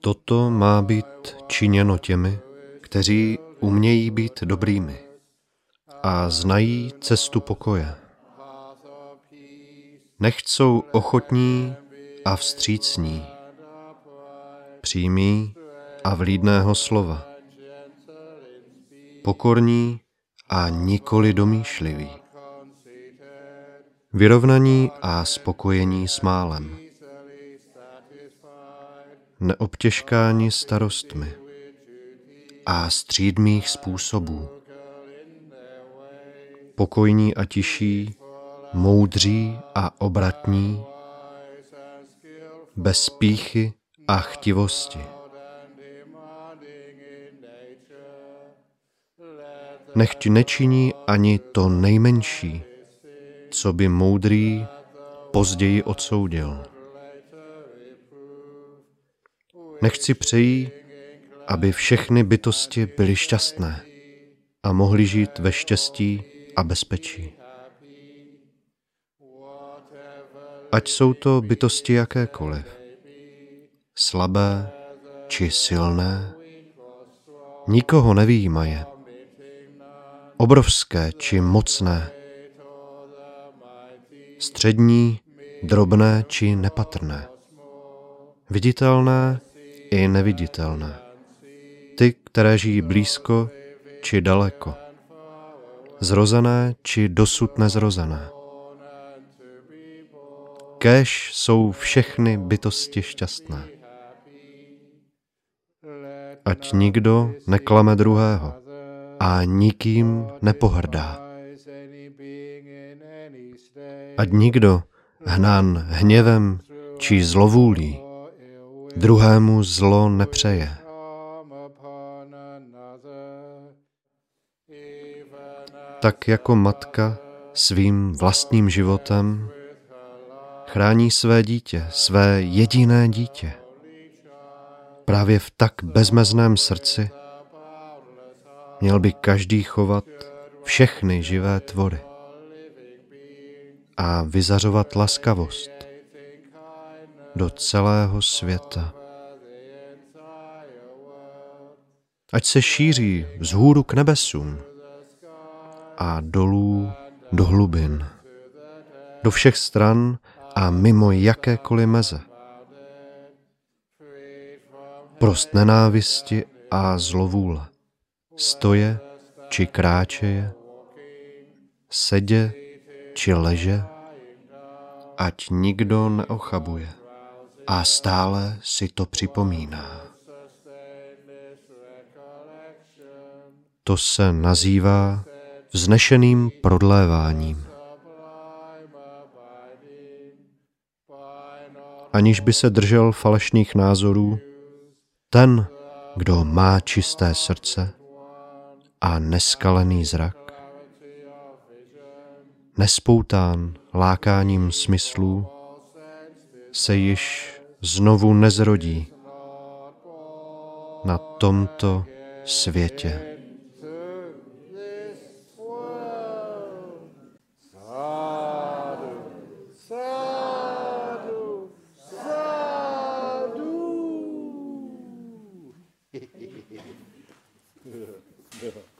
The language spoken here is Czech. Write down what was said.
Toto má být činěno těmi, kteří umějí být dobrými a znají cestu pokoje. Nechť jsou ochotní a vstřícní, přímí a vlídného slova, pokorní a nikoli domýšliví, vyrovnaní a spokojení s málem, neobtěžkáni starostmi a střídmých způsobů, pokojní a tiší, moudří a obratní, bez píchy a chtivosti. Nechť nečiní ani to nejmenší, co by moudrý později odsoudil. Nechci přejí, aby všechny bytosti byly šťastné a mohly žít ve štěstí a bezpečí. Ať jsou to bytosti jakékoliv, slabé či silné, nikoho nevýjímaje, obrovské či mocné, střední, drobné či nepatrné, viditelné i neviditelné, ty, které žijí blízko či daleko, zrozené či dosud nezrozené. Kéž jsou všechny bytosti šťastné. Ať nikdo neklame druhého a nikým nepohrdá. Ať nikdo, hnán hněvem či zlovůlí, druhému zlo nepřeje. Tak jako matka svým vlastním životem chrání své dítě, své jediné dítě. Právě v tak bezmezném srdci měl by každý chovat všechny živé tvory a vyzařovat laskavost do celého světa. Ať se šíří vzhůru k nebesům a dolů do hlubin, do všech stran a mimo jakékoliv meze. Prost nenávisti a zlovůle, stoje či kráčeje, sedě či leže, ať nikdo neochabuje a stále si to připomíná. To se nazývá vznešeným prodléváním. Aniž by se držel falešných názorů, ten, kdo má čisté srdce a neskalený zrak, nespoután lákáním smyslů, se již znovu nezrodí na tomto světě. Yeah.